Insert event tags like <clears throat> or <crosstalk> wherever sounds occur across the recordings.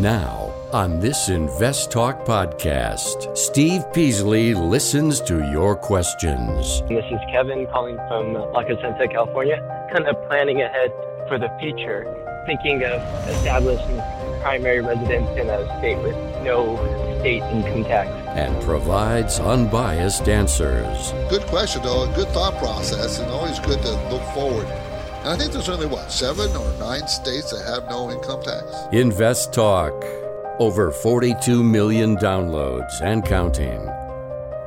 Now, on this Invest Talk podcast, Steve Peasley listens to your questions. This is Kevin calling from La Crescenta, California, kind of planning ahead for the future, thinking of establishing primary residence in a state with no state income tax. And provides unbiased answers. Good question, though. A good thought process, and always good to look forward. And I think there's only, what, seven or nine states that have no income tax? Invest Talk. Over 42 million downloads and counting.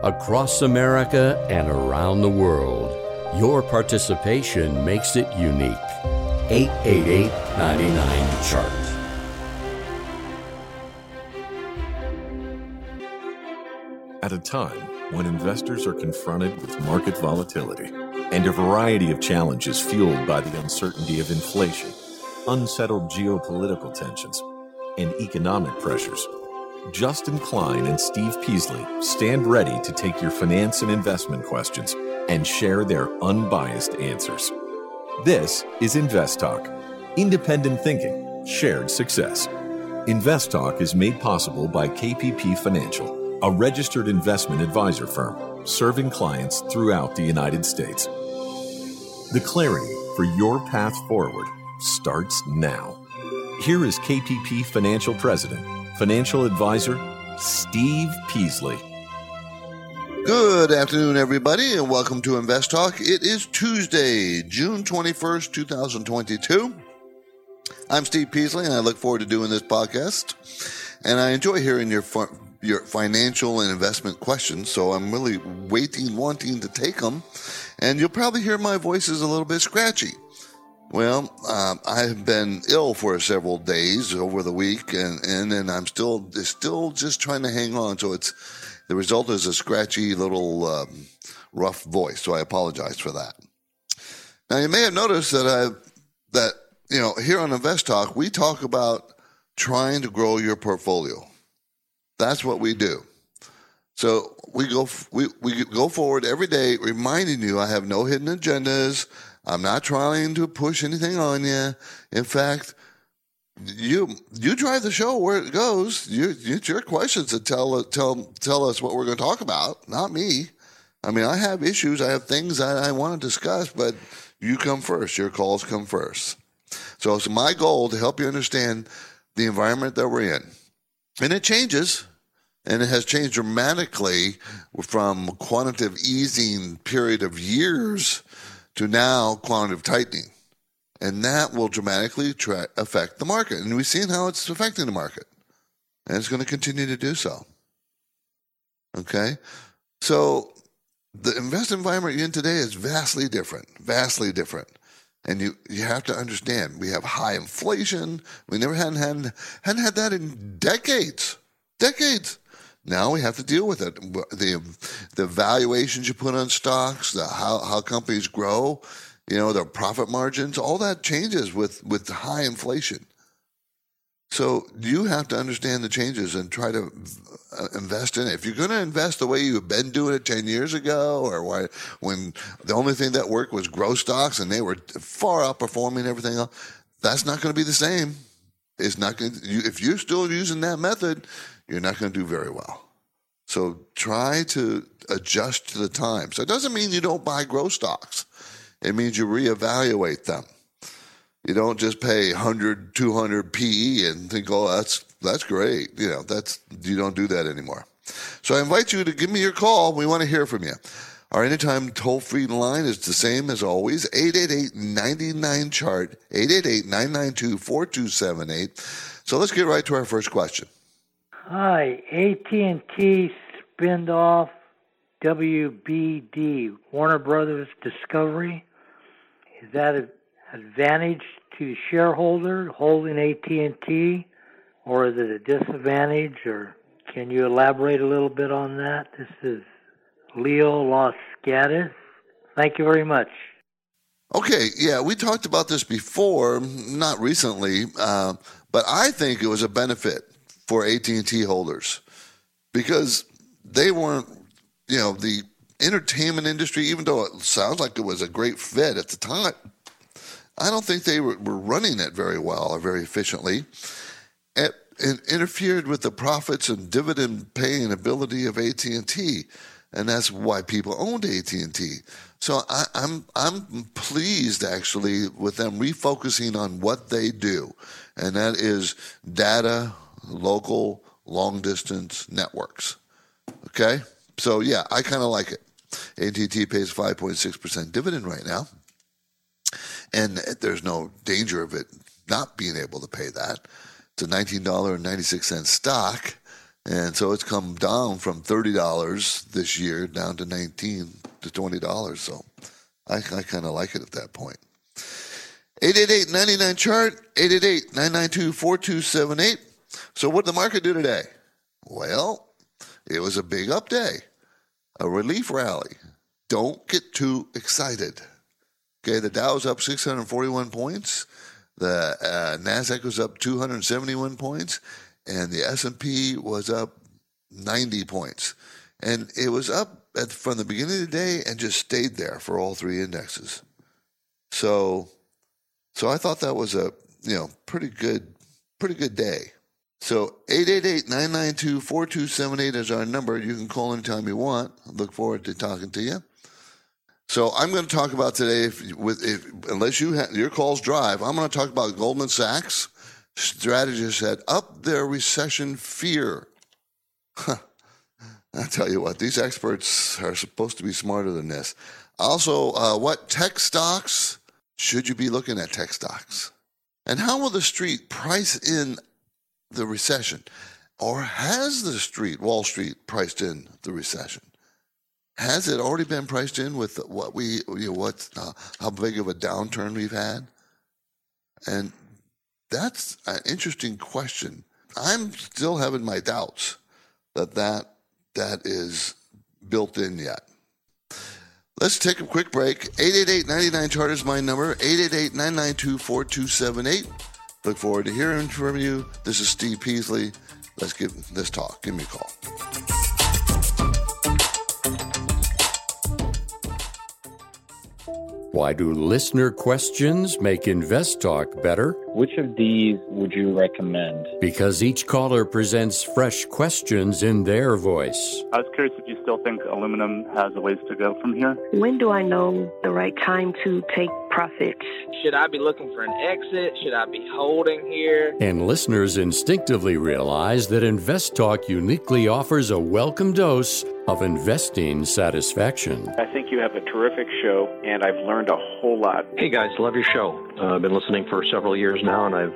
Across America and around the world, your participation makes it unique. 888 99 Chart. At a time when investors are confronted with market volatility and a variety of challenges fueled by the uncertainty of inflation, unsettled geopolitical tensions, and economic pressures, Justin Klein and Steve Peasley stand ready to take your finance and investment questions and share their unbiased answers. This is Invest Talk, independent thinking, shared success. Invest Talk is made possible by KPP Financial, a registered investment advisor firm serving clients throughout the United States. The clarity for your path forward starts now. Here is KPP Financial President, Financial Advisor Steve Peasley. Good afternoon, everybody, and welcome to Invest Talk. It is Tuesday, June 21st, 2022. I'm Steve Peasley, and I look forward to doing this podcast. And I enjoy hearing your your financial and investment questions, so I'm really waiting, wanting to take them. And you'll probably hear my voice is a little bit scratchy. Well, um, I have been ill for several days over the week, and and, and I'm still still just trying to hang on. So it's the result is a scratchy little um, rough voice. So I apologize for that. Now you may have noticed that I that you know here on Invest Talk we talk about trying to grow your portfolio. That's what we do. So we go we, we go forward every day reminding you I have no hidden agendas. I'm not trying to push anything on you. In fact, you you drive the show where it goes. You, it's your questions that tell tell tell us what we're going to talk about, not me. I mean, I have issues. I have things that I want to discuss, but you come first. Your calls come first. So it's my goal to help you understand the environment that we're in, and it changes and it has changed dramatically from quantitative easing period of years to now quantitative tightening. And that will dramatically tra- affect the market. And we've seen how it's affecting the market. And it's going to continue to do so. Okay? So the investment environment you're in today is vastly different, vastly different. And you, you have to understand we have high inflation. We never hadn't had, hadn't had that in decades. Decades. Now we have to deal with it. The the valuations you put on stocks, the how how companies grow, you know, their profit margins, all that changes with with high inflation. So you have to understand the changes and try to uh, invest in it. If you're going to invest the way you've been doing it 10 years ago or why, when the only thing that worked was grow stocks and they were far outperforming everything else, that's not going to be the same. It's not going to, if you're still using that method, you're not going to do very well. So try to adjust to the times. So it doesn't mean you don't buy growth stocks. It means you reevaluate them. You don't just pay 100, 200 PE and think, oh, that's, that's great. You know, that's, you don't do that anymore. So I invite you to give me your call. We want to hear from you. Our anytime toll free line is the same as always 888 99 chart, 888 992 4278. So let's get right to our first question. Hi, AT&T spinoff WBD, Warner Brothers Discovery. Is that an advantage to shareholder holding AT&T, or is it a disadvantage? Or can you elaborate a little bit on that? This is Leo Los. Thank you very much. Okay, yeah, we talked about this before, not recently, uh, but I think it was a benefit for AT&T holders because they weren't, you know, the entertainment industry, even though it sounds like it was a great fit at the time, I don't think they were, were running it very well or very efficiently. And, in, interfered with the profits and dividend paying ability of AT&T and that's why people owned AT&T. So I, I'm I'm pleased actually with them refocusing on what they do, and that is data, local, long distance networks. Okay, so yeah, I kind of like it. AT&T pays 5.6 percent dividend right now, and there's no danger of it not being able to pay that. It's a $19.96 stock and so it's come down from $30 this year down to 19 to $20. So I, I kind of like it at that point. 888-99 chart, 888-992-4278. So what did the market do today? Well, it was a big up day, a relief rally. Don't get too excited. Okay, the Dow was up 641 points. The uh, Nasdaq was up 271 points, and the S&P was up 90 points. And it was up at, from the beginning of the day and just stayed there for all three indexes. So so I thought that was a, you know, pretty good pretty good day. So 888-992-4278 is our number. You can call anytime you want. I look forward to talking to you. So I'm going to talk about today, if, with if, unless you ha- your calls drive, I'm going to talk about Goldman Sachs strategists had up their recession fear. I tell you what, these experts are supposed to be smarter than this. Also, uh, what tech stocks should you be looking at tech stocks? And how will the street price in the recession? Or has the street, Wall Street, priced in the recession? Has it already been priced in with what we, you know, what, uh, how big of a downturn we've had? And that's an interesting question. I'm still having my doubts that that, that is built in yet. Let's take a quick break. 888-99 chart is my number. 888-992-4278. Look forward to hearing from you. This is Steve Peasley. Let's give this talk. Give me a call. Why do listener questions make Invest Talk better? Which of these would you recommend? Because each caller presents fresh questions in their voice. I was curious if you still think aluminum has a ways to go from here. When do I know the right time to take profits? Should I be looking for an exit? Should I be holding here? And listeners instinctively realize that Invest Talk uniquely offers a welcome dose of investing satisfaction. I think you have a terrific show, and I've learned a whole lot. Hey guys, love your show. Uh, I've been listening for several years now, and I've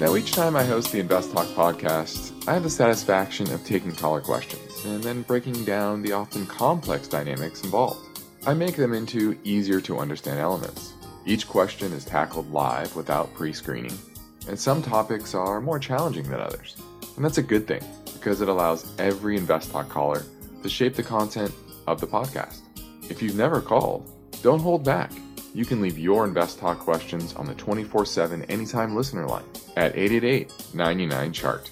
Now, each time I host the Invest Talk podcast, I have the satisfaction of taking caller questions and then breaking down the often complex dynamics involved. I make them into easier to understand elements. Each question is tackled live without pre screening, and some topics are more challenging than others. And that's a good thing because it allows every Invest Talk caller to shape the content of the podcast. If you've never called, don't hold back. You can leave your Invest Talk questions on the 24 7 anytime listener line at 888 99 Chart.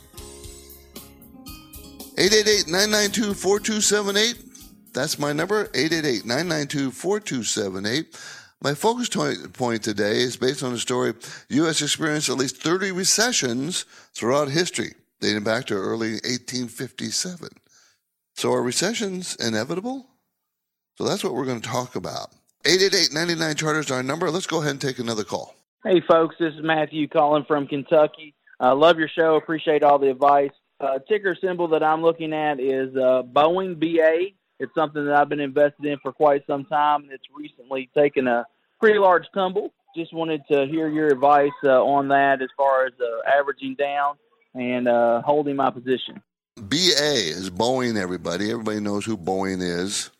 888 992 4278. That's my number, 888 992 4278. My focus point today is based on a story U.S. experienced at least 30 recessions throughout history, dating back to early 1857. So are recessions inevitable? So that's what we're going to talk about. 888-99 Charter is our number. Let's go ahead and take another call. Hey, folks. This is Matthew calling from Kentucky. I uh, love your show. Appreciate all the advice. Uh, ticker symbol that I'm looking at is uh, Boeing BA. It's something that I've been invested in for quite some time, and it's recently taken a pretty large tumble. Just wanted to hear your advice uh, on that as far as uh, averaging down and uh, holding my position. BA is Boeing, everybody. Everybody knows who Boeing is.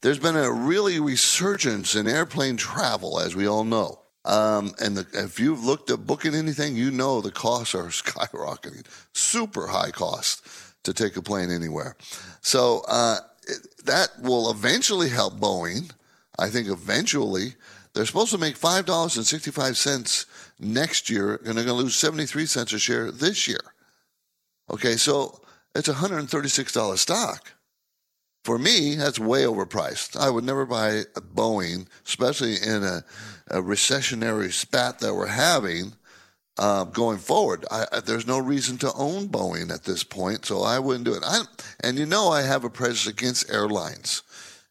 There's been a really resurgence in airplane travel, as we all know. Um, and the, if you've looked at booking anything, you know the costs are <laughs> skyrocketing, super high cost to take a plane anywhere. So uh, it, that will eventually help Boeing. I think eventually they're supposed to make five dollars and sixty-five cents next year, and they're going to lose seventy-three cents a share this year. Okay, so it's a hundred and thirty-six dollar stock. For me, that's way overpriced. I would never buy a Boeing, especially in a, a recessionary spat that we're having uh, going forward. I, there's no reason to own Boeing at this point, so I wouldn't do it. I, and you know, I have a prejudice against airlines.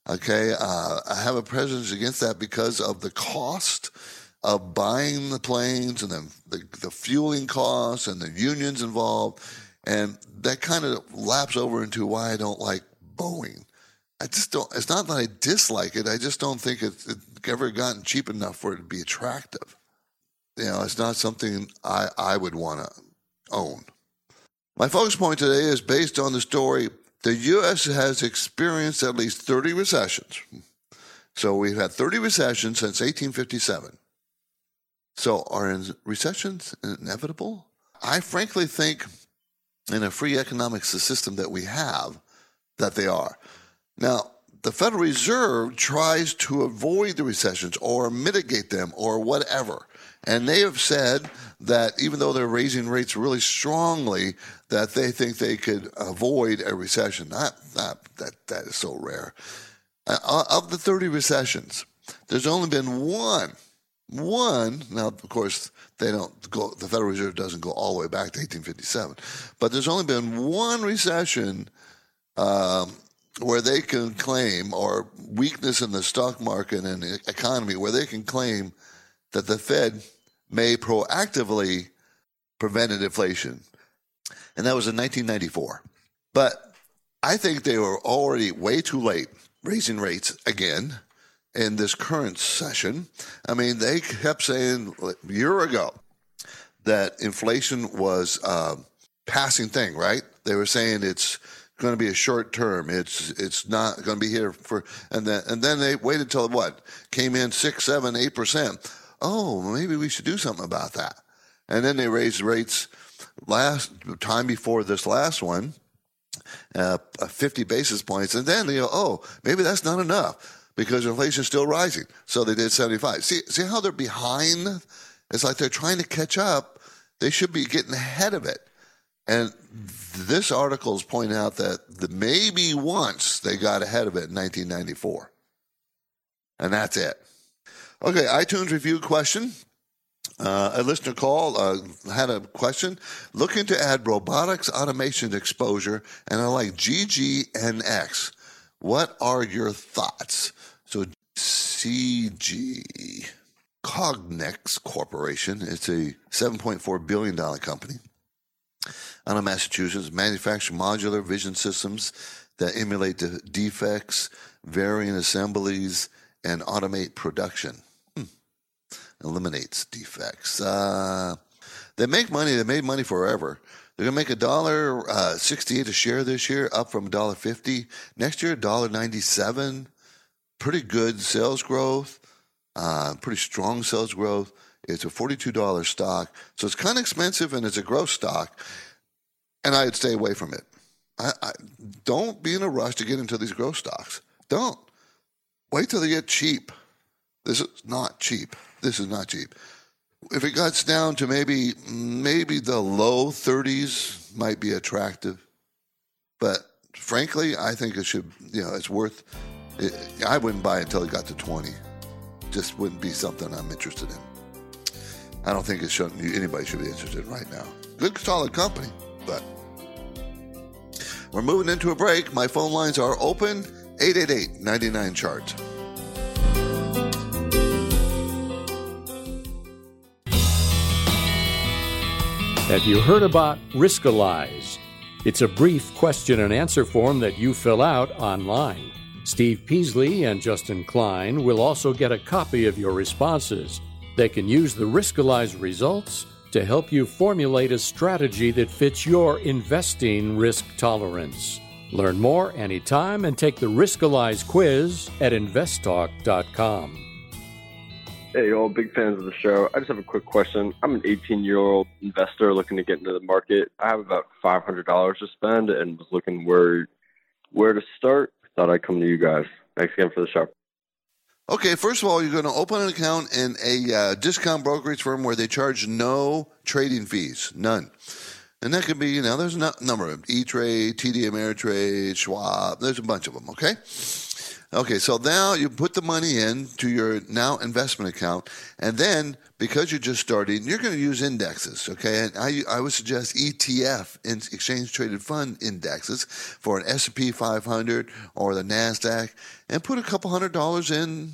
Okay, uh, I have a prejudice against that because of the cost of buying the planes and the, the, the fueling costs and the unions involved, and that kind of laps over into why I don't like Boeing. I just don't. It's not that I dislike it. I just don't think it's, it's ever gotten cheap enough for it to be attractive. You know, it's not something I I would want to own. My focus point today is based on the story the U.S. has experienced at least 30 recessions. So we've had 30 recessions since 1857. So are recessions inevitable? I frankly think in a free economic system that we have that they are. Now, the Federal Reserve tries to avoid the recessions or mitigate them or whatever. And they have said that even though they're raising rates really strongly, that they think they could avoid a recession. That, that, that, that is so rare. Uh, of the 30 recessions, there's only been one, one. Now, of course, they don't go, the Federal Reserve doesn't go all the way back to 1857, but there's only been one recession um, where they can claim, or weakness in the stock market and the economy, where they can claim that the Fed may proactively prevent inflation. And that was in 1994. But I think they were already way too late raising rates again in this current session. I mean, they kept saying a year ago that inflation was a passing thing, right? They were saying it's going to be a short term. It's it's not going to be here for and then and then they waited till what came in six, seven, eight percent. Oh, maybe we should do something about that. And then they raised rates last time before this last one, uh, 50 basis points, and then they go, oh, maybe that's not enough because inflation is still rising. So they did 75. See, see how they're behind? It's like they're trying to catch up. They should be getting ahead of it. And this article is pointing out that the maybe once they got ahead of it in 1994. And that's it. Okay, iTunes review question. Uh, a listener call uh, had a question looking to add robotics automation exposure, and I like CGNX. What are your thoughts? So, CG Cognex Corporation, it's a $7.4 billion company out of Massachusetts, manufacture modular vision systems that emulate the defects, varying assemblies, and automate production. Hmm. Eliminates defects. Uh, they make money. They made money forever. They're gonna make a dollar uh, sixty-eight a share this year, up from a dollar fifty next year. A Dollar ninety-seven. Pretty good sales growth. Uh, pretty strong sales growth. It's a forty-two dollar stock, so it's kind of expensive, and it's a growth stock and I'd stay away from it. I, I, don't be in a rush to get into these growth stocks. Don't wait till they get cheap. This is not cheap. This is not cheap. If it gets down to maybe maybe the low 30s, might be attractive. But frankly, I think it should. You know, it's worth. It, I wouldn't buy until it got to 20. Just wouldn't be something I'm interested in. I don't think it should. Anybody should be interested in right now. Good, solid company. But we're moving into a break. My phone lines are open 888 99 chart. Have you heard about Riskalyze? It's a brief question and answer form that you fill out online. Steve Peasley and Justin Klein will also get a copy of your responses. They can use the Riskalyze results to help you formulate a strategy that fits your investing risk tolerance. Learn more anytime and take the Riskalyze quiz at investtalk.com. Hey, all big fans of the show. I just have a quick question. I'm an 18 year old investor looking to get into the market. I have about $500 to spend and was looking where where to start. Thought I'd come to you guys. Thanks again for the show. Okay, first of all, you're going to open an account in a uh, discount brokerage firm where they charge no trading fees, none. And that could be, you know, there's a number of them E Trade, TD Ameritrade, Schwab, there's a bunch of them, okay? Okay, so now you put the money in to your now investment account, and then because you're just starting, you're going to use indexes. Okay, and I, I would suggest ETF, exchange traded fund indexes, for an S&P 500 or the Nasdaq, and put a couple hundred dollars in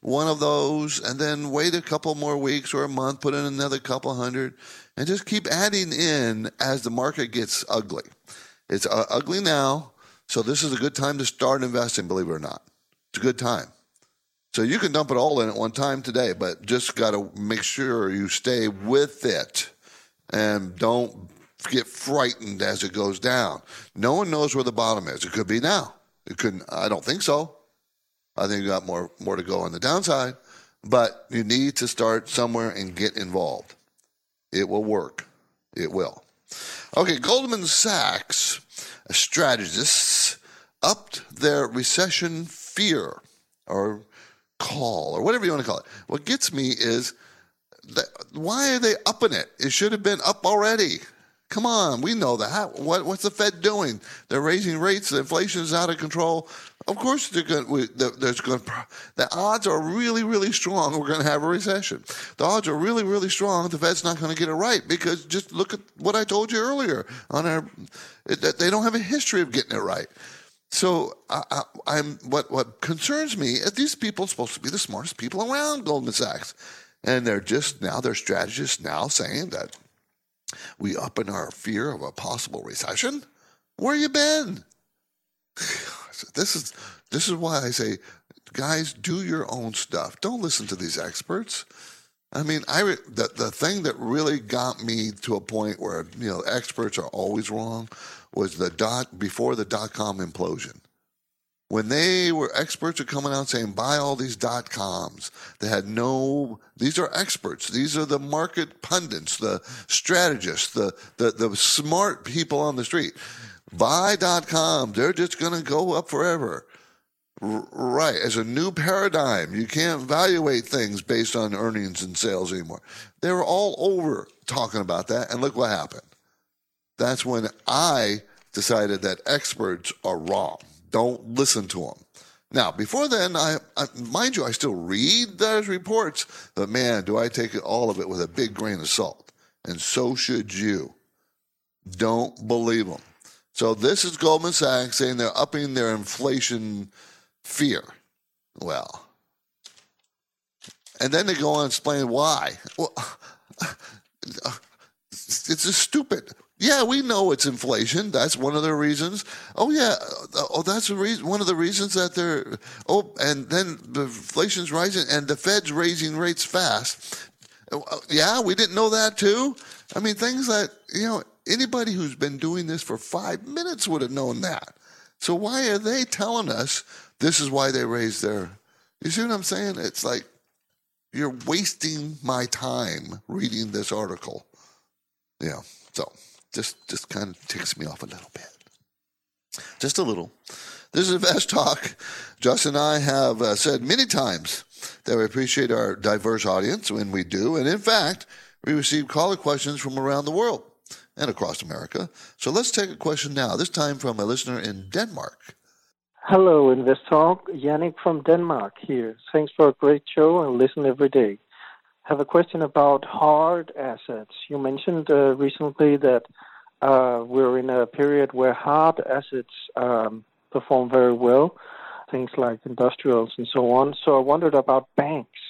one of those, and then wait a couple more weeks or a month, put in another couple hundred, and just keep adding in as the market gets ugly. It's uh, ugly now. So this is a good time to start investing, believe it or not. It's a good time. So you can dump it all in at one time today, but just got to make sure you stay with it and don't get frightened as it goes down. No one knows where the bottom is. It could be now. It couldn't. I don't think so. I think you got more more to go on the downside, but you need to start somewhere and get involved. It will work. It will. Okay, Goldman Sachs strategists upped their recession fear or call or whatever you want to call it. What gets me is that, why are they upping it? It should have been up already. Come on, we know that. What, what's the Fed doing? They're raising rates. The inflation is out of control. Of course, they're going. We, there's going. The odds are really, really strong. We're going to have a recession. The odds are really, really strong. The Fed's not going to get it right because just look at what I told you earlier. On our, they don't have a history of getting it right. So I, am what what concerns me is these people are supposed to be the smartest people around Goldman Sachs, and they're just now they're strategists now saying that we up in our fear of a possible recession. Where you been? <sighs> This is this is why I say, guys, do your own stuff. Don't listen to these experts. I mean, I the the thing that really got me to a point where you know experts are always wrong was the dot before the dot com implosion. When they were experts are coming out saying buy all these dot coms, they had no. These are experts. These are the market pundits, the strategists, the the, the smart people on the street. Buy dot com. They're just going to go up forever. Right. As a new paradigm, you can't evaluate things based on earnings and sales anymore. They were all over talking about that, and look what happened. That's when I decided that experts are wrong. Don't listen to them. Now, before then, I, I, mind you, I still read those reports, but man, do I take all of it with a big grain of salt. And so should you. Don't believe them. So this is Goldman Sachs saying they're upping their inflation fear. Well, and then they go on and explain why. Well, <laughs> it's just stupid. Yeah, we know it's inflation. That's one of the reasons. Oh yeah, uh, oh that's reason. One of the reasons that they're. Oh, and then the inflation's rising and the Fed's raising rates fast. Uh, uh, yeah, we didn't know that too. I mean, things that you know anybody who's been doing this for five minutes would have known that. So why are they telling us this is why they raised their? You see what I'm saying? It's like you're wasting my time reading this article. Yeah. So just just kind of ticks me off a little bit. Just a little. This is Invest Talk. Justin and I have uh, said many times that we appreciate our diverse audience when we do. And in fact, we receive caller questions from around the world and across America. So let's take a question now, this time from a listener in Denmark. Hello, Invest Talk. Yannick from Denmark here. Thanks for a great show and listen every day have a question about hard assets. You mentioned uh, recently that uh, we're in a period where hard assets um, perform very well, things like industrials and so on. So I wondered about banks.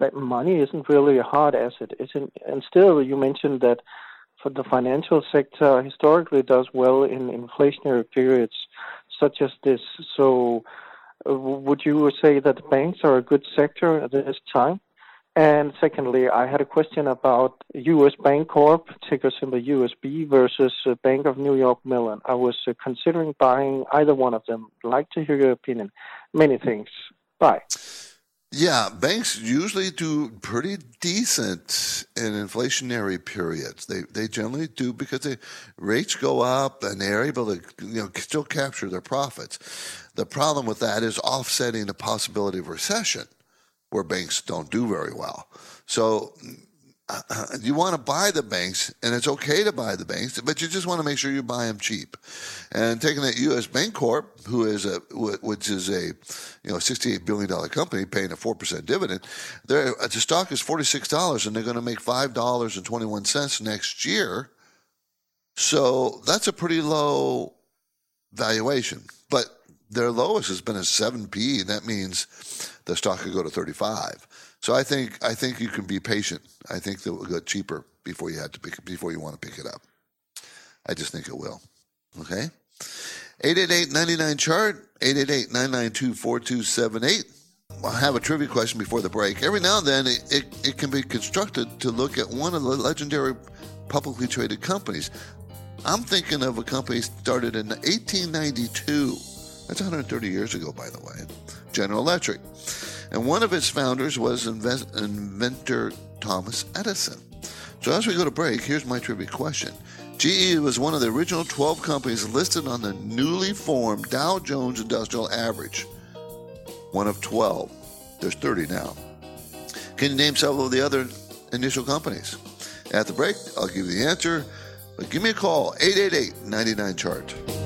But money isn't really a hard asset, isn't? And still, you mentioned that for the financial sector historically does well in inflationary periods such as this. So, uh, would you say that banks are a good sector at this time? And secondly, I had a question about U.S. Bancorp, ticker symbol USB, versus Bank of New York Mellon. I was uh, considering buying either one of them. Like to hear your opinion. Many thanks. Bye. Yeah, banks usually do pretty decent in inflationary periods. They they generally do because the rates go up and they're able to you know still capture their profits. The problem with that is offsetting the possibility of recession, where banks don't do very well. So <clears throat> you want to buy the banks, and it's okay to buy the banks, but you just want to make sure you buy them cheap. And taking that U.S. Bancorp, who is a which is a you know sixty-eight billion dollar company paying a four percent dividend, their uh, the stock is forty-six dollars, and they're going to make five dollars and twenty-one cents next year. So that's a pretty low valuation, but their lowest has been a seven P, and that means the stock could go to thirty-five. So I think I think you can be patient. I think that it will go cheaper before you have to pick before you want to pick it up. I just think it will. Okay. 888-99 chart 888-992-4278 I have a trivia question before the break. Every now and then, it, it, it, can be constructed to look at one of the legendary publicly traded companies. I'm thinking of a company started in 1892. That's 130 years ago, by the way. General Electric and one of its founders was inventor Thomas Edison. So as we go to break, here's my trivia question. GE was one of the original 12 companies listed on the newly formed Dow Jones Industrial Average. One of 12. There's 30 now. Can you name several of the other initial companies? At the break, I'll give you the answer. But give me a call, 888 99 Chart.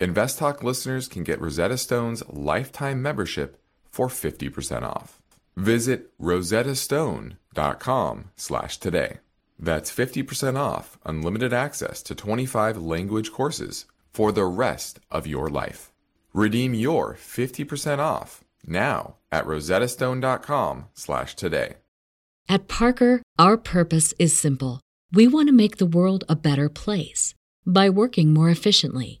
InvestTalk listeners can get Rosetta Stone's lifetime membership for 50% off. Visit rosettastone.com slash today. That's 50% off unlimited access to 25 language courses for the rest of your life. Redeem your 50% off now at rosettastone.com slash today. At Parker, our purpose is simple. We want to make the world a better place by working more efficiently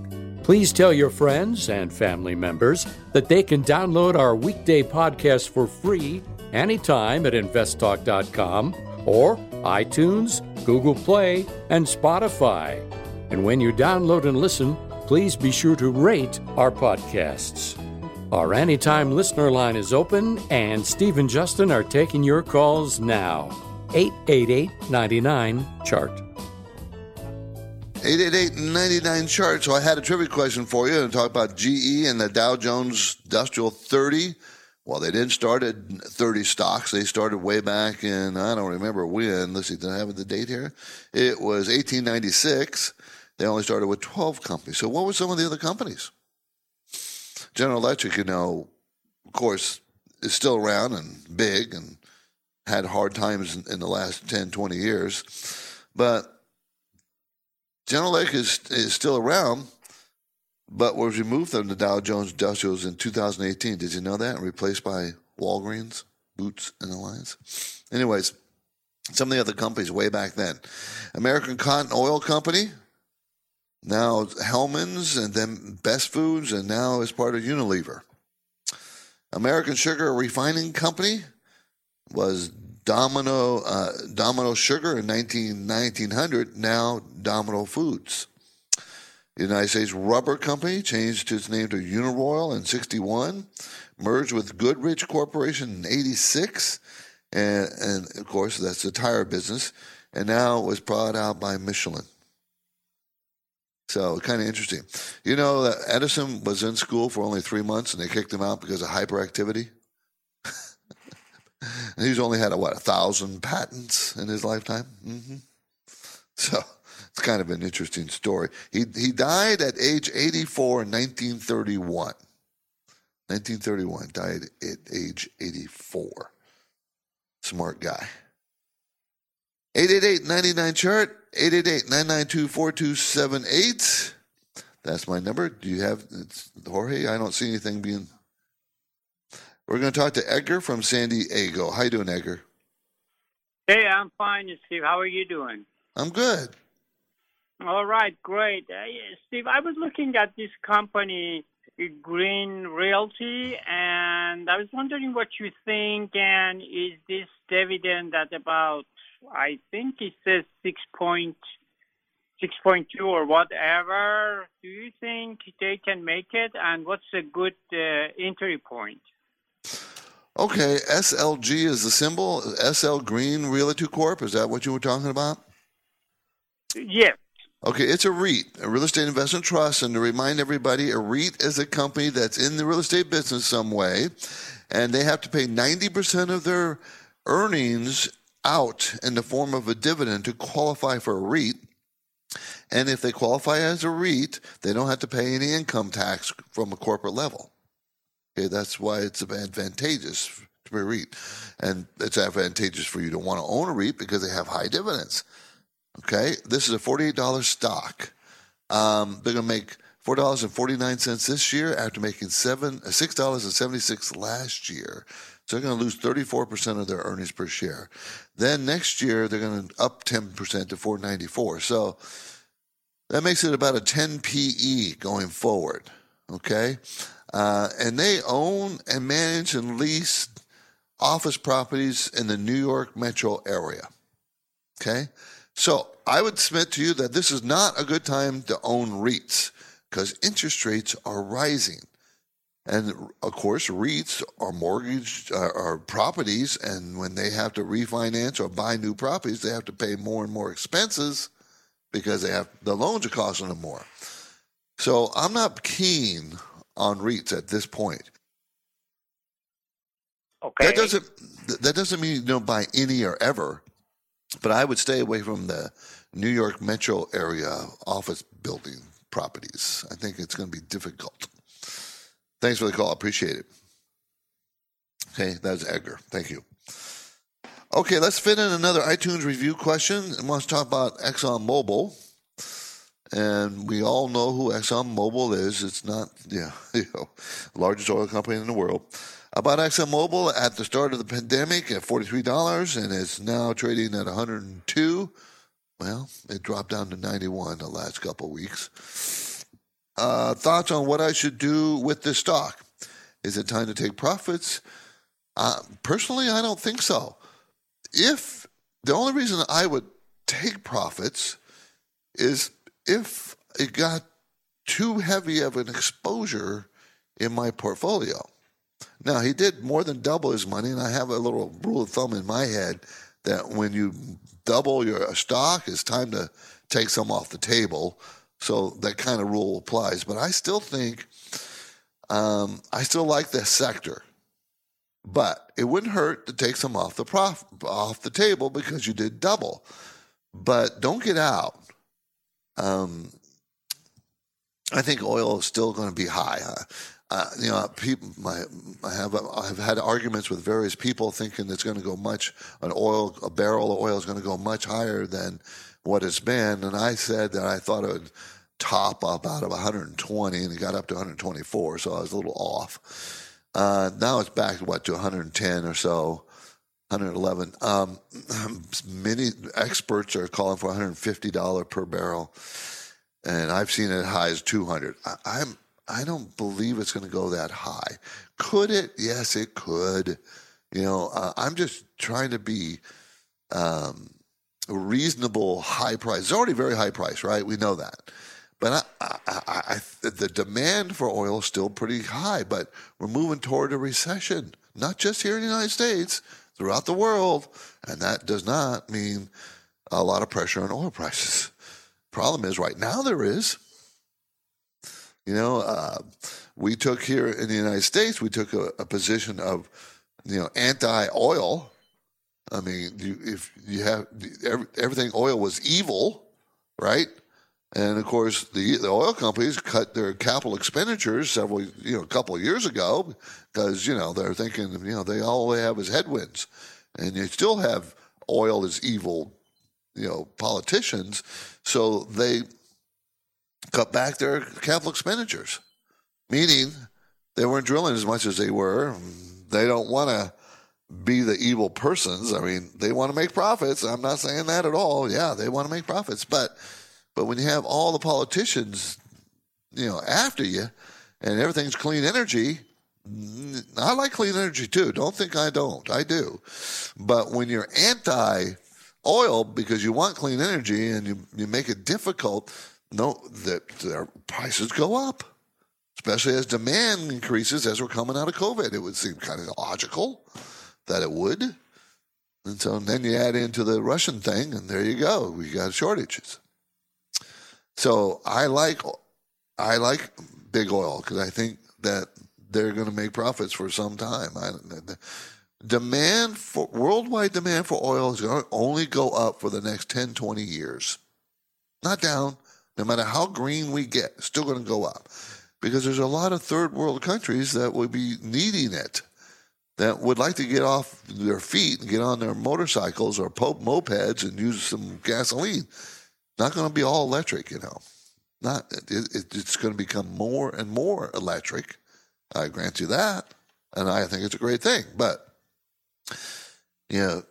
Please tell your friends and family members that they can download our weekday podcast for free anytime at investtalk.com or iTunes, Google Play, and Spotify. And when you download and listen, please be sure to rate our podcasts. Our anytime listener line is open, and Steve and Justin are taking your calls now. 888 99 Chart. 888-99 chart. So I had a trivia question for you and talk about GE and the Dow Jones Industrial 30. Well, they didn't start at 30 stocks. They started way back in, I don't remember when. Let's see, did I have the date here? It was 1896. They only started with 12 companies. So what were some of the other companies? General Electric, you know, of course, is still around and big and had hard times in, in the last 10, 20 years. But General Electric is, is still around, but was removed from the Dow Jones Industrials in 2018. Did you know that? And replaced by Walgreens, Boots, and Alliance. Anyways, some of the other companies way back then. American Cotton Oil Company, now Hellmann's, and then Best Foods, and now is part of Unilever. American Sugar Refining Company was Domino uh, Domino Sugar in 19, 1900, now Domino Foods. The United States Rubber Company changed its name to Uniroyal in 61, merged with Goodrich Corporation in 86, and, and of course, that's the tire business, and now it was brought out by Michelin. So kind of interesting. You know Edison was in school for only three months, and they kicked him out because of hyperactivity. He's only had a, what a thousand patents in his lifetime. Mm-hmm. So it's kind of an interesting story. He he died at age 84 in 1931. 1931, died at age 84. Smart guy. 888-99 chart 888-992-4278. That's my number. Do you have it's Jorge? I don't see anything being We're going to talk to Edgar from San Diego. How you doing, Edgar? Hey, I'm fine, Steve. How are you doing? I'm good. All right, great. Uh, Steve, I was looking at this company, Green Realty, and I was wondering what you think. And is this dividend at about I think it says six point six point two or whatever. Do you think they can make it? And what's a good uh, entry point? Okay, SLG is the symbol. SL Green Realty Corp. Is that what you were talking about? Yes. Okay, it's a REIT, a real estate investment trust. And to remind everybody, a REIT is a company that's in the real estate business some way, and they have to pay 90% of their earnings out in the form of a dividend to qualify for a REIT. And if they qualify as a REIT, they don't have to pay any income tax from a corporate level. Okay, that's why it's advantageous to be a REIT. And it's advantageous for you to want to own a REIT because they have high dividends. Okay, this is a $48 stock. Um, they're going to make $4.49 this year after making seven, $6.76 last year. So they're going to lose 34% of their earnings per share. Then next year they're going to up 10% to 494. So that makes it about a 10 PE going forward. Okay, uh, and they own and manage and lease office properties in the New York metro area. Okay, so I would submit to you that this is not a good time to own REITs because interest rates are rising. And of course, REITs are mortgaged uh, are properties, and when they have to refinance or buy new properties, they have to pay more and more expenses because they have the loans are costing them more. So I'm not keen on REITs at this point. Okay. That doesn't that doesn't mean you don't buy any or ever, but I would stay away from the New York metro area office building properties. I think it's going to be difficult. Thanks for the call. Appreciate it. Okay, that's Edgar. Thank you. Okay, let's fit in another iTunes review question. Want to talk about ExxonMobil. And we all know who ExxonMobil is. It's not, yeah, <laughs> you know, largest oil company in the world. About ExxonMobil at the start of the pandemic at $43 and it's now trading at 102. Well, it dropped down to 91 the last couple weeks. Uh, thoughts on what I should do with this stock? Is it time to take profits? Uh, personally, I don't think so. If the only reason I would take profits is if it got too heavy of an exposure in my portfolio. Now, he did more than double his money, and I have a little rule of thumb in my head that when you double your stock, it's time to take some off the table. So that kind of rule applies. But I still think, um, I still like this sector. But it wouldn't hurt to take some off the prof- off the table because you did double. But don't get out. Um, I think oil is still going to be high. uh, you know, people, my, I have I've had arguments with various people thinking it's going to go much an oil a barrel of oil is going to go much higher than what it's been, and I said that I thought it would top up out of 120, and it got up to 124, so I was a little off. Uh, now it's back to what to 110 or so. 111. Um, <clears throat> many experts are calling for 150 dollar per barrel, and I've seen it as high as 200. I, I'm I don't believe it's going to go that high. Could it? Yes, it could. You know, uh, I'm just trying to be um, a reasonable high price. It's already very high price, right? We know that. But I, I, I, the demand for oil is still pretty high, but we're moving toward a recession, not just here in the United States, throughout the world. And that does not mean a lot of pressure on oil prices. <laughs> Problem is, right now there is. You know, uh, we took here in the United States, we took a, a position of, you know, anti-oil. I mean, you, if you have everything oil was evil, right? And of course, the, the oil companies cut their capital expenditures several, you know, a couple of years ago because, you know, they're thinking, you know, they all they have is headwinds. And you still have oil as evil, you know, politicians. So they cut back their capital expenditures, meaning they weren't drilling as much as they were. They don't want to be the evil persons. I mean, they want to make profits. I'm not saying that at all. Yeah, they want to make profits, but but when you have all the politicians, you know, after you, and everything's clean energy, I like clean energy too. Don't think I don't. I do. But when you're anti oil because you want clean energy and you, you make it difficult, no, that their prices go up, especially as demand increases as we're coming out of COVID. It would seem kind of logical that it would. And so then you add into the Russian thing, and there you go. We got shortages. So I like I like big oil because I think that they're going to make profits for some time. I, demand for worldwide demand for oil is going to only go up for the next 10, 20 years, not down. No matter how green we get, it's still going to go up because there's a lot of third world countries that would be needing it that would like to get off their feet and get on their motorcycles or mopeds and use some gasoline not going to be all electric, you know. Not it, it, it's going to become more and more electric. I grant you that, and I think it's a great thing. But you know,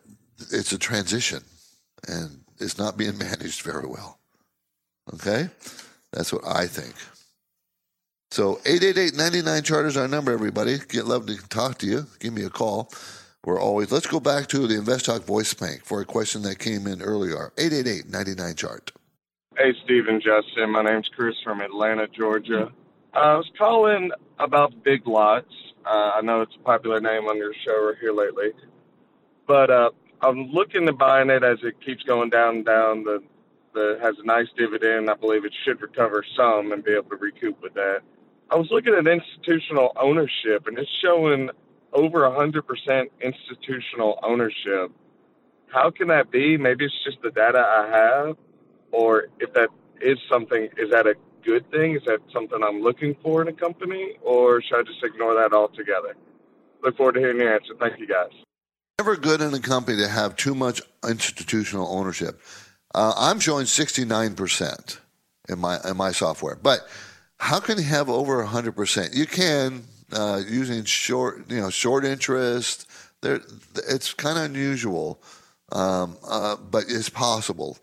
it's a transition, and it's not being <laughs> managed very well. Okay, that's what I think. So 888-99 chart is our number, everybody. Get love to talk to you. Give me a call. We're always let's go back to the Invest Talk voice bank for a question that came in earlier. 888-99 chart. Hey, Stephen Justin. My name's Chris from Atlanta, Georgia. Uh, I was calling about Big Lots. Uh, I know it's a popular name on your show here lately, but uh, I'm looking to buying it as it keeps going down and down. The the has a nice dividend. I believe it should recover some and be able to recoup with that. I was looking at institutional ownership, and it's showing over 100% institutional ownership. How can that be? Maybe it's just the data I have or if that is something, is that a good thing? Is that something I'm looking for in a company, or should I just ignore that altogether? Look forward to hearing your answer. Thank you, guys. Never good in a company to have too much institutional ownership. Uh, I'm showing 69% in my in my software, but how can you have over 100%? You can uh, using short, you know, short interest. There, it's kind of unusual, um, uh, but it's possible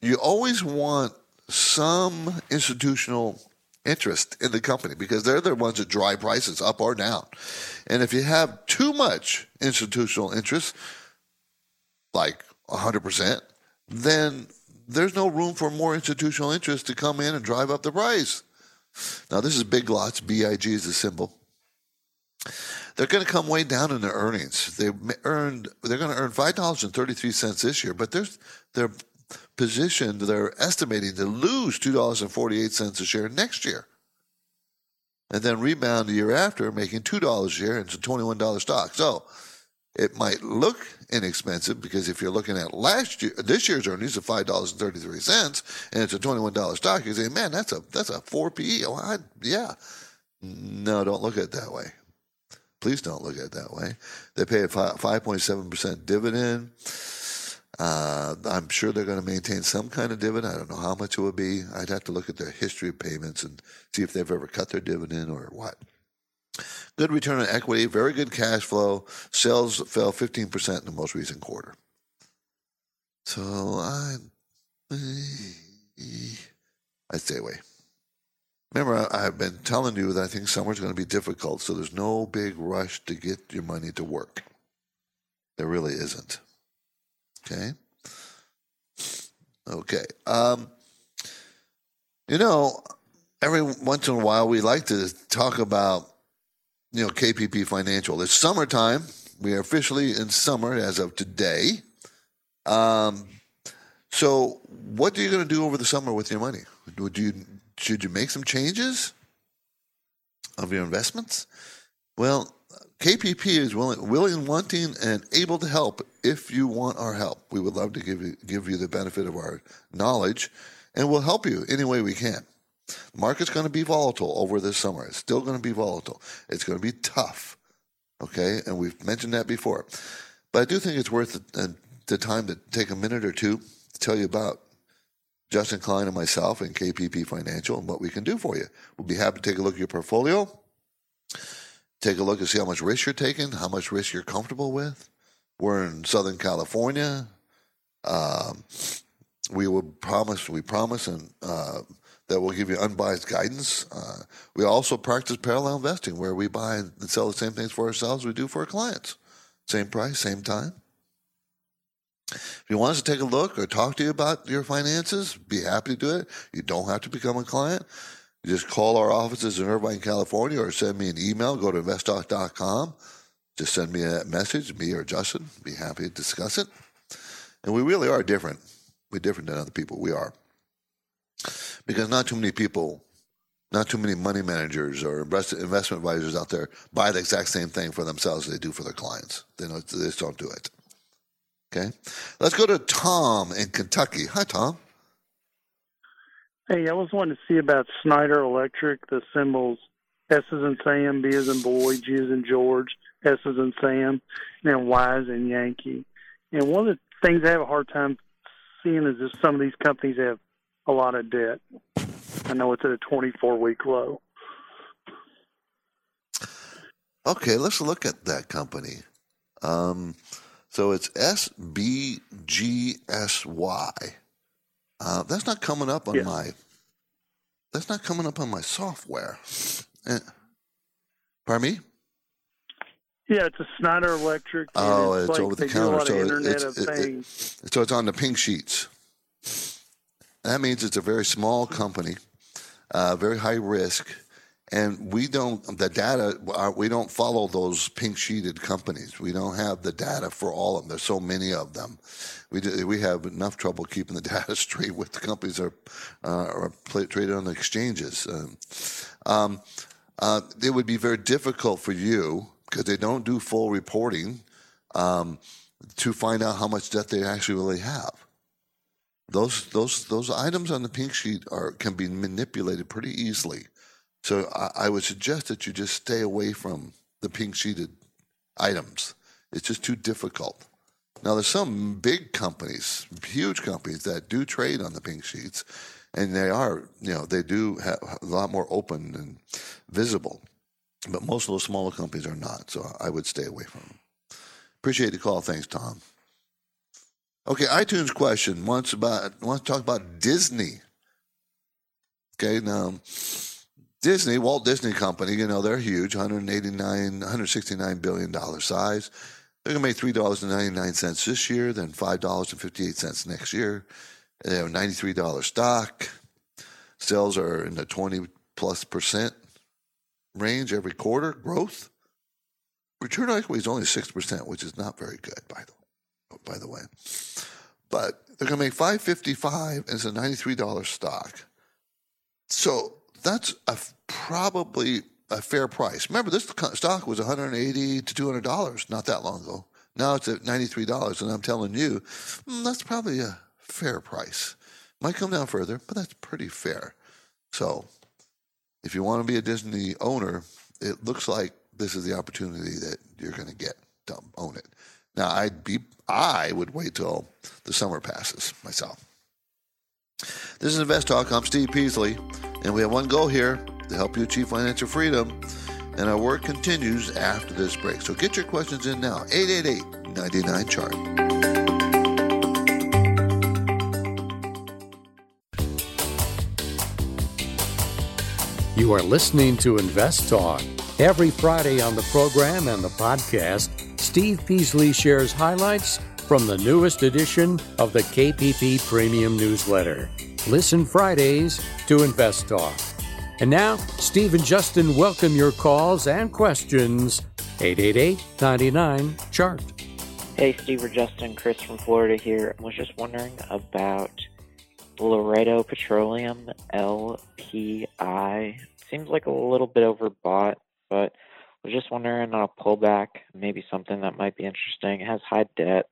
you always want some institutional interest in the company because they're the ones that drive prices up or down. And if you have too much institutional interest, like 100%, then there's no room for more institutional interest to come in and drive up the price. Now, this is Big Lots. BIG is the symbol. They're going to come way down in their earnings. They earned. They're going to earn five dollars and thirty three cents this year, but there's they're positioned, they're estimating to lose $2.48 a share next year. And then rebound the year after, making $2 a share. into $21 stock. So it might look inexpensive because if you're looking at last year, this year's earnings of $5.33 and it's a $21 stock, you say, man, that's a, that's a 4 PE. Oh, I, yeah. No, don't look at it that way. Please don't look at it that way. They pay a 5.7% dividend. Uh, I'm sure they're going to maintain some kind of dividend. I don't know how much it would be. I'd have to look at their history of payments and see if they've ever cut their dividend or what. Good return on equity, very good cash flow. Sales fell 15% in the most recent quarter. So I, I'd stay away. Remember, I've been telling you that I think summer's going to be difficult, so there's no big rush to get your money to work. There really isn't. Okay? Okay. Um, you know, every once in a while we like to talk about, you know, KPP Financial. It's summertime. We are officially in summer as of today. Um, so, what are you going to do over the summer with your money? Would you should you make some changes of your investments? Well, KPP is willing, willing, wanting, and able to help if you want our help. We would love to give you give you the benefit of our knowledge, and we'll help you any way we can. The market's going to be volatile over this summer. It's still going to be volatile. It's going to be tough. Okay, and we've mentioned that before. But I do think it's worth the, the time to take a minute or two to tell you about Justin Klein and myself and KPP Financial and what we can do for you. We'll be happy to take a look at your portfolio, take a look and see how much risk you're taking, how much risk you're comfortable with. We're in Southern California. Um, we will promise, we promise, and uh, that will give you unbiased guidance. Uh, we also practice parallel investing, where we buy and sell the same things for ourselves we do for our clients. Same price, same time. If you want us to take a look or talk to you about your finances, be happy to do it. You don't have to become a client. You just call our offices in Irvine, California, or send me an email. Go to investtalk.com. Just send me a message, me or Justin. Be happy to discuss it. And we really are different. We're different than other people. We are. Because not too many people, not too many money managers or investment advisors out there buy the exact same thing for themselves as they do for their clients. They, they just don't do it. Okay. Let's go to Tom in Kentucky. Hi, Tom. Hey, I was wanting to see about Snyder Electric, the symbols S is in Sam, B is in boy, G is in George, S is in Sam, and then Y is in Yankee. And one of the things I have a hard time seeing is that some of these companies have a lot of debt. I know it's at a 24 week low. Okay, let's look at that company. Um, so it's S B G S Y. Uh, that's not coming up on my. That's not coming up on my software. Eh. Pardon me? Yeah, it's a Schneider Electric. Oh, it's, it's like over the they do a counter. So it's, it- it- so it's on the pink sheets. That means it's a very small company, uh, very high risk, and we don't the data. uh, We don't follow those pink sheeted companies. We don't have the data for all of them. There's so many of them. We do, we have enough trouble keeping the <laughs> data straight with the companies that are uh, are pla- traded on the exchanges. Um, uh, it would be very difficult for you because they don't do full reporting um, to find out how much debt they actually really have. Those those those items on the pink sheet are can be manipulated pretty easily. So I, I would suggest that you just stay away from the pink sheeted items. It's just too difficult. Now there's some big companies, huge companies that do trade on the pink sheets, and they are you know they do have a lot more open and visible. But most of those smaller companies are not, so I would stay away from them. Appreciate the call. Thanks, Tom. Okay, iTunes question wants about wants to talk about Disney. Okay, now Disney, Walt Disney Company, you know they're huge, 189, 169 billion dollar size. They're gonna make three dollars and ninety nine cents this year, then five dollars and fifty eight cents next year. They have ninety three dollar stock. Sales are in the twenty plus percent range every quarter. Growth. Return on equity is only six percent, which is not very good, by the by the way. But they're going to make five fifty five, and it's a ninety three dollar stock. So that's a probably a fair price. Remember, this stock was one hundred eighty to two hundred dollars not that long ago. Now it's at ninety three dollars, and I'm telling you, mm, that's probably a fair price. Might come down further, but that's pretty fair. So if you want to be a Disney owner, it looks like this is the opportunity that you're going to get to own it. Now, I'd be, I would wait till the summer passes myself. This is Invest Talk. I'm Steve Peasley, and we have one goal here to help you achieve financial freedom. And our work continues after this break. So get your questions in now. 888 99 chart. You are listening to Invest Talk. Every Friday on the program and the podcast, Steve Peasley shares highlights from the newest edition of the KPP Premium Newsletter. Listen Fridays to Invest Talk. And now, Steve and Justin welcome your calls and questions. 888 99 Chart. Hey, Steve or Justin, Chris from Florida here. I was just wondering about Laredo Petroleum LPI. Seems like a little bit overbought, but I was just wondering on a pullback, maybe something that might be interesting. It has high debt,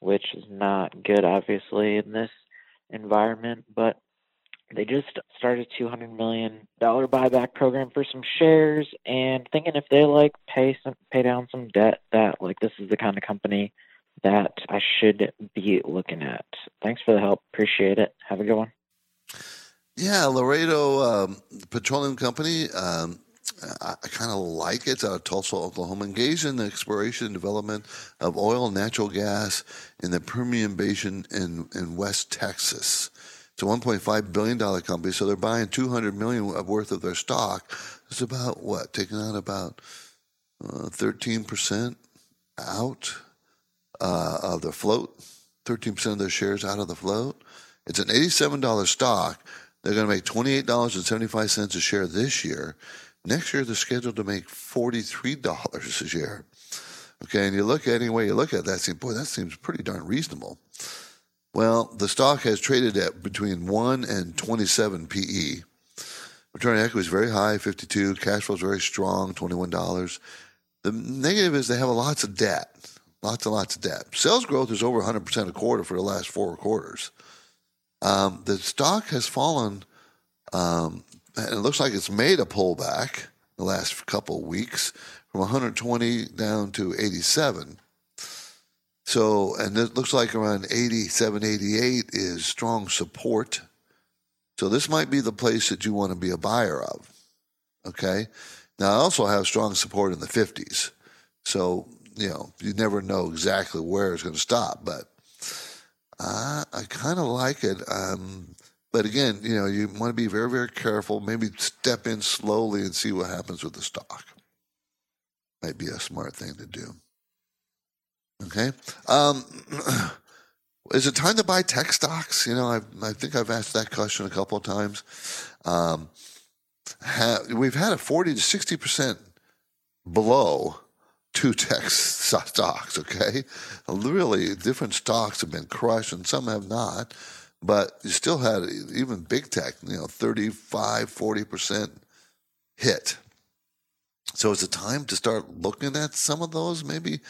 which is not good, obviously, in this environment, but they just started a $200 million buyback program for some shares and thinking if they like pay some, pay down some debt that like this is the kind of company that I should be looking at. Thanks for the help. Appreciate it. Have a good one. Yeah, Laredo um, Petroleum Company. Um, I, kind of like it. Of Tulsa, Oklahoma. Engaged in the exploration and development of oil and natural gas in the Permian Basin in, in West Texas. It's a 1.5 billion dollar company, so they're buying 200 million worth of their stock. It's about what taking out about uh, 13 percent out uh, of the float, 13 percent of their shares out of the float. It's an 87 dollar stock. They're going to make $28.75 a share this year. Next year, they're scheduled to make $43 a share. Okay, and you look at any way you look at that, seems boy, that seems pretty darn reasonable. Well, the stock has traded at between 1 and 27 PE. Return on equity is very high, 52. Cash flow is very strong, $21. The negative is they have lots of debt, lots and lots of debt. Sales growth is over 100% a quarter for the last four quarters. Um, the stock has fallen, um, and it looks like it's made a pullback the last couple of weeks from 120 down to 87. So, and it looks like around 87, 88 is strong support. So, this might be the place that you want to be a buyer of. Okay. Now, I also have strong support in the 50s. So, you know, you never know exactly where it's going to stop, but uh, I kind of like it. Um, but again, you know, you want to be very, very careful. Maybe step in slowly and see what happens with the stock. Might be a smart thing to do. Okay. Um, <clears throat> is it time to buy tech stocks? You know, I've, i think I've asked that question a couple of times. Um, we've had a 40 to 60% below two tech stocks, okay? Really, different stocks have been crushed and some have not, but you still had even big tech, you know, 35, 40% hit. So it's a time to start looking at some of those maybe?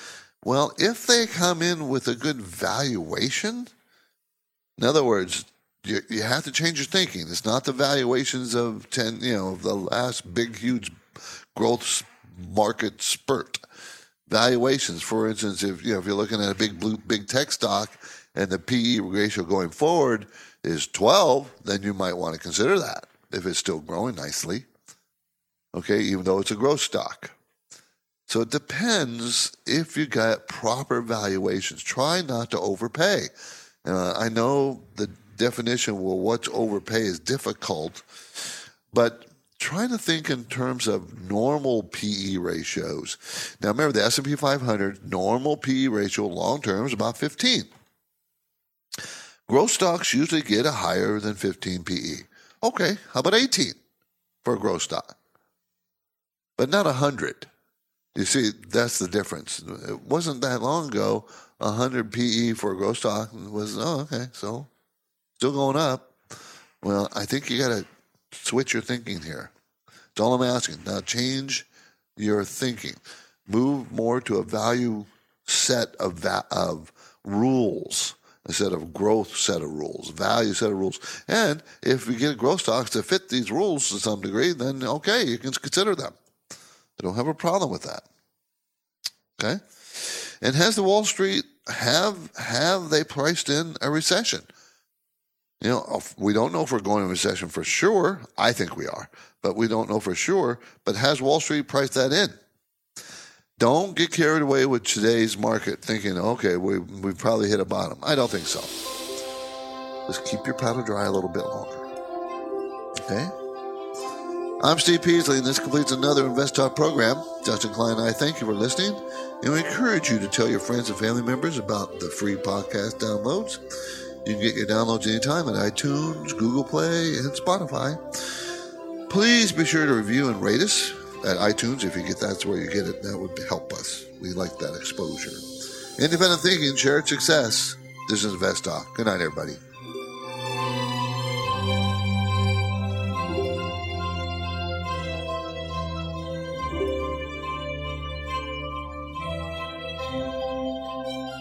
Well, if they come in with a good valuation, in other words, you, you have to change your thinking. It's not the valuations of 10, you know, the last big, huge growth market spurt valuations. For instance, if you know if you're looking at a big blue big tech stock and the PE ratio going forward is 12, then you might want to consider that if it's still growing nicely. Okay, even though it's a growth stock. So it depends if you got proper valuations. Try not to overpay. Uh, I know the definition, well, what's overpay is difficult, but trying to think in terms of normal PE ratios. Now remember the S&P 500 normal PE ratio long term is about 15. Growth stocks usually get a higher than 15 PE. Okay, how about 18 for a growth stock? But not 100. You see, that's the difference. It wasn't that long ago, 100 PE for a growth stock was, oh, okay, so still going up. Well, I think you got to switch your thinking here. That's all I'm asking. Now change your thinking. Move more to a value set of va- of rules a set of growth set of rules, value set of rules. And if we get growth stocks that fit these rules to some degree, then okay, you can consider them. I don't have a problem with that. Okay? And has the Wall Street have have they priced in a recession? You know, we don't know if we're going to recession for sure. I think we are, but we don't know for sure. But has Wall Street priced that in? Don't get carried away with today's market thinking, okay, we, we probably hit a bottom. I don't think so. Just keep your powder dry a little bit longer. Okay? I'm Steve Peasley, and this completes another Invest Talk program. Justin Klein and I thank you for listening, and we encourage you to tell your friends and family members about the free podcast downloads. You can get your downloads anytime at iTunes, Google Play, and Spotify. Please be sure to review and rate us at iTunes. If you get that's where you get it, that would help us. We like that exposure. Independent thinking, shared success. This is Invest Talk. Good night, everybody.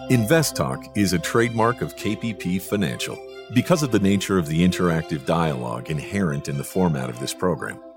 InvestTalk is a trademark of KPP Financial. Because of the nature of the interactive dialogue inherent in the format of this program,